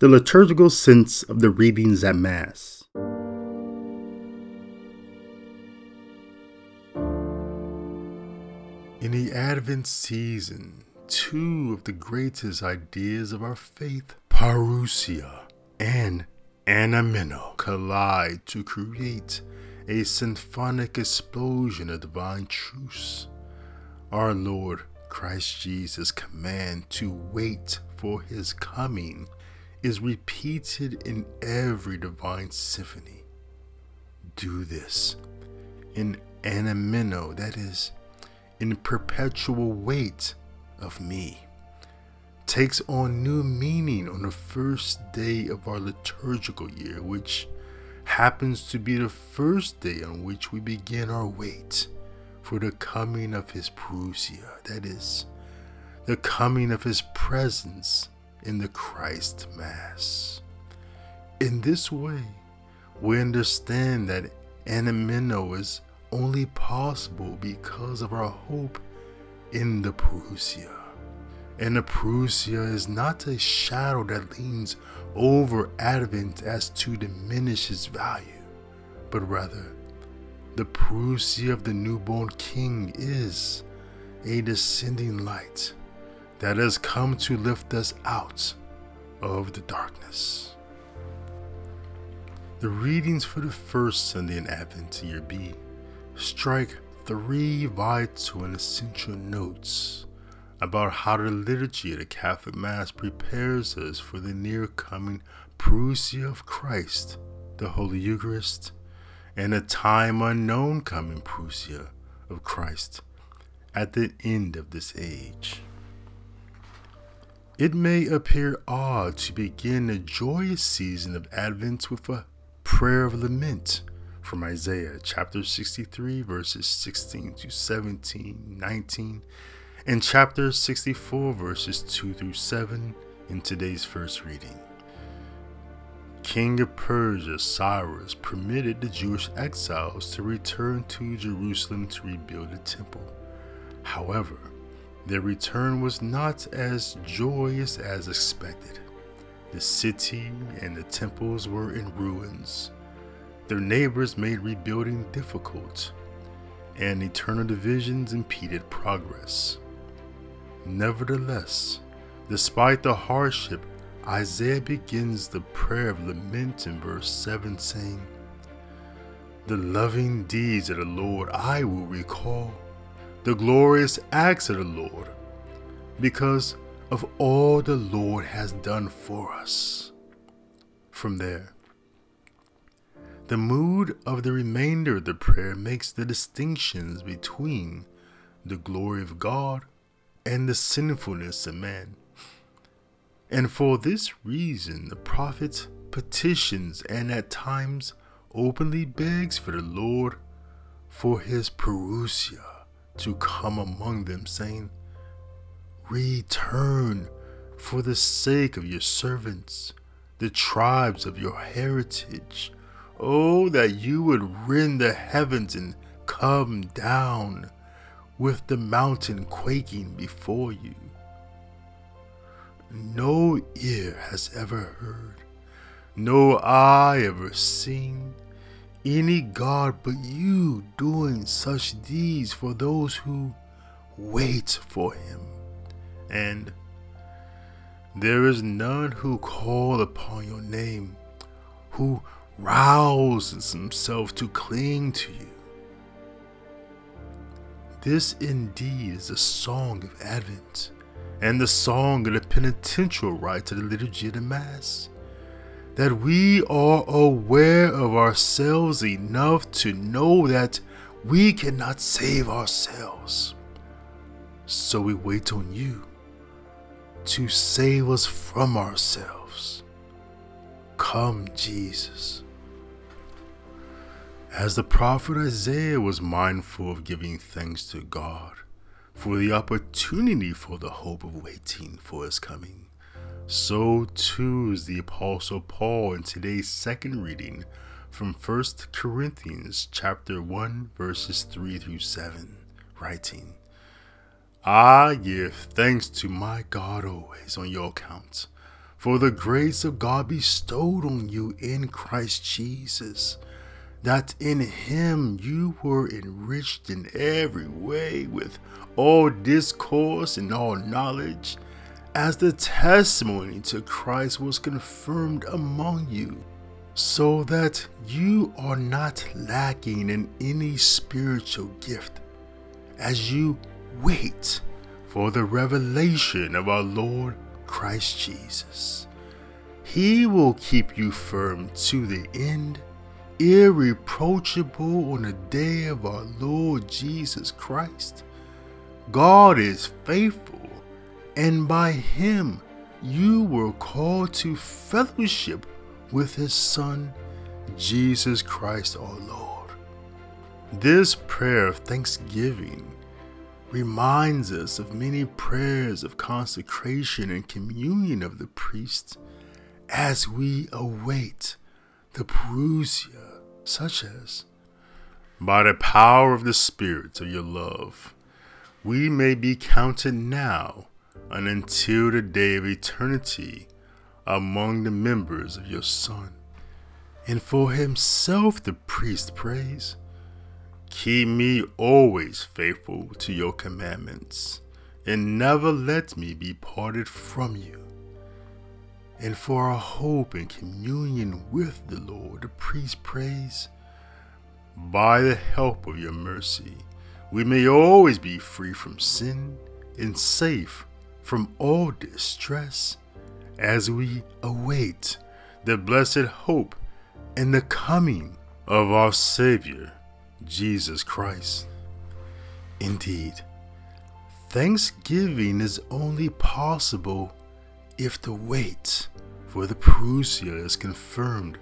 the liturgical sense of the readings at Mass. In the Advent season, two of the greatest ideas of our faith, parousia and anameno, collide to create a symphonic explosion of divine truths. Our Lord Christ Jesus' command to wait for his coming is repeated in every divine symphony. Do this in anameno, that is, in perpetual wait of me. Takes on new meaning on the first day of our liturgical year, which happens to be the first day on which we begin our wait for the coming of his parousia, that is, the coming of his presence in the Christ Mass. In this way, we understand that anameno is only possible because of our hope in the parousia. And the parousia is not a shadow that leans over Advent as to diminish its value, but rather, the parousia of the newborn King is a descending light that has come to lift us out of the darkness. The readings for the first Sunday in Advent, year B, strike three vital and essential notes about how the liturgy of the Catholic Mass prepares us for the near coming parousia of Christ, the Holy Eucharist, and a time unknown coming parousia of Christ at the end of this age. It may appear odd to begin the joyous season of Advent with a prayer of lament from Isaiah chapter 63, verses 16 to 17, 19, and chapter 64, verses 2 through 7 in today's first reading. King of Persia, Cyrus, permitted the Jewish exiles to return to Jerusalem to rebuild the temple. However, their return was not as joyous as expected. The city and the temples were in ruins. Their neighbors made rebuilding difficult, and eternal divisions impeded progress. Nevertheless, despite the hardship, Isaiah begins the prayer of lament in verse 7 saying, The loving deeds of the Lord I will recall the glorious acts of the Lord because of all the Lord has done for us. From there, the mood of the remainder of the prayer makes the distinctions between the glory of God and the sinfulness of man. And for this reason, the prophet petitions and at times openly begs for the Lord for his parousia to come among them, saying, Return for the sake of your servants, the tribes of your heritage. Oh, that you would rend the heavens and come down with the mountain quaking before you. No ear has ever heard, no eye ever seen any God but you doing such deeds for those who wait for him. And there is none who call upon your name, who rouses himself to cling to you. This indeed is a song of Advent and the song of the penitential rite of the liturgy of the Mass that we are aware of ourselves enough to know that we cannot save ourselves. So we wait on you to save us from ourselves. Come, Jesus. As the prophet Isaiah was mindful of giving thanks to God for the opportunity for the hope of waiting for his coming, so too is the apostle Paul in today's second reading from 1 Corinthians chapter 1 verses 3 through 7, writing, I give thanks to my God always on your account, for the grace of God bestowed on you in Christ Jesus, that in him you were enriched in every way with all discourse and all knowledge, as the testimony to Christ was confirmed among you, so that you are not lacking in any spiritual gift, as you wait for the revelation of our Lord Christ Jesus. He will keep you firm to the end, irreproachable on the day of our Lord Jesus Christ. God is faithful, and by him you were called to fellowship with his Son, Jesus Christ our Lord. This prayer of thanksgiving reminds us of many prayers of consecration and communion of the priest as we await the parousia, such as, By the power of the Spirit of your love, we may be counted now and until the day of eternity among the members of your Son. And for himself the priest prays, Keep me always faithful to your commandments, and never let me be parted from you. And for our hope and communion with the Lord, the priest prays, By the help of your mercy, we may always be free from sin and safe from all distress as we await the blessed hope and the coming of our Savior Jesus Christ. Indeed, thanksgiving is only possible if the wait for the parousia is confirmed,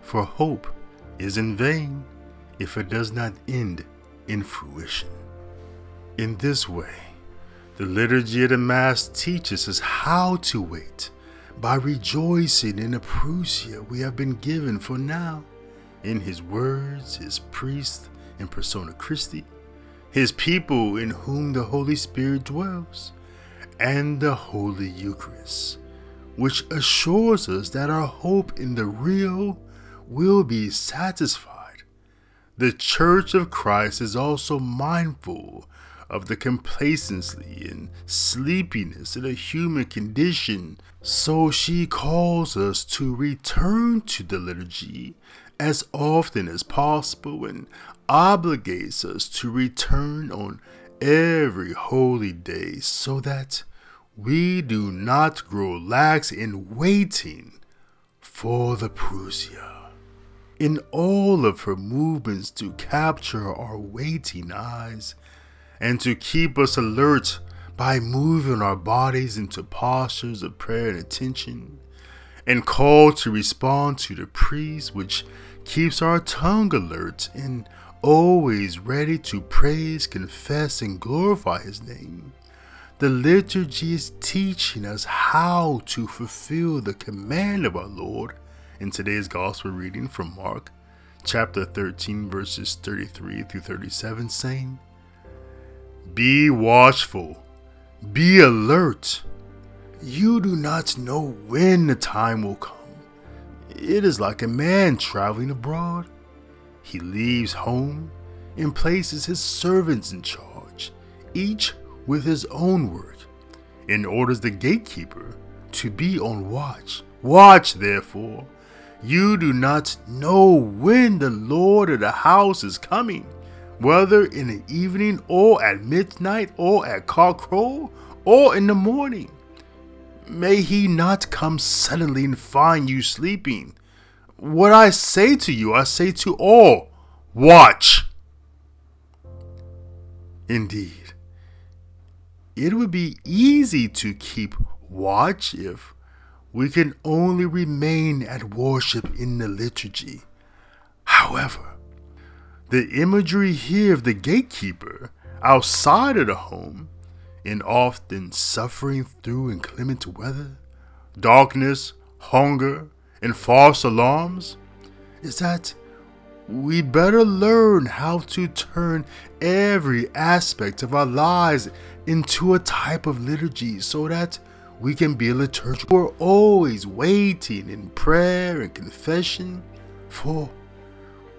for hope is in vain if it does not end in fruition. In this way, the liturgy of the Mass teaches us how to wait by rejoicing in the parousia we have been given for now, in His words, His priest, in persona Christi, his people in whom the Holy Spirit dwells, and the Holy Eucharist, which assures us that our hope in the real will be satisfied. The Church of Christ is also mindful of the complacency and sleepiness of the human condition, so she calls us to return to the liturgy as often as possible and obligates us to return on every holy day so that we do not grow lax in waiting for the parousia. In all of her movements to capture our waiting eyes and to keep us alert by moving our bodies into postures of prayer and attention, and call to respond to the praise which keeps our tongue alert and always ready to praise, confess, and glorify His name. The liturgy is teaching us how to fulfill the command of our Lord in today's gospel reading from Mark chapter 13, verses 33 through 37, saying, Be watchful, be alert. You do not know when the time will come. It is like a man traveling abroad he leaves home and places his servants in charge, each with his own work, and orders the gatekeeper to be on watch. Watch, therefore. You do not know when the Lord of the house is coming, whether in the evening or at midnight or at cockcrow or in the morning. May he not come suddenly and find you sleeping what I say to you, I say to all watch. Indeed, it would be easy to keep watch if we can only remain at worship in the liturgy. However, the imagery here of the gatekeeper outside of the home, and often suffering through inclement weather, darkness, hunger, and false alarms is that we better learn how to turn every aspect of our lives into a type of liturgy so that we can be liturgical. We're always waiting in prayer and confession, for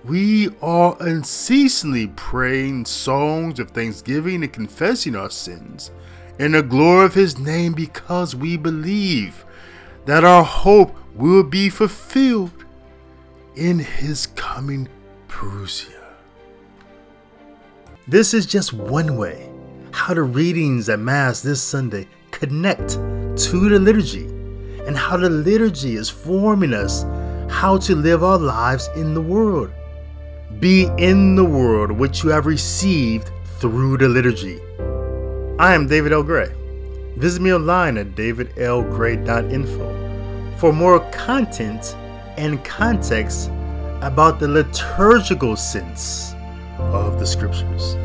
we are unceasingly praying songs of thanksgiving and confessing our sins in the glory of His name because we believe that our hope will be fulfilled in His coming parousia. This is just one way how the readings at Mass this Sunday connect to the liturgy and how the liturgy is forming us how to live our lives in the world. Be in the world which you have received through the liturgy. I am David L. Gray. Visit me online at davidlgray.info for more content and context about the liturgical sense of the scriptures.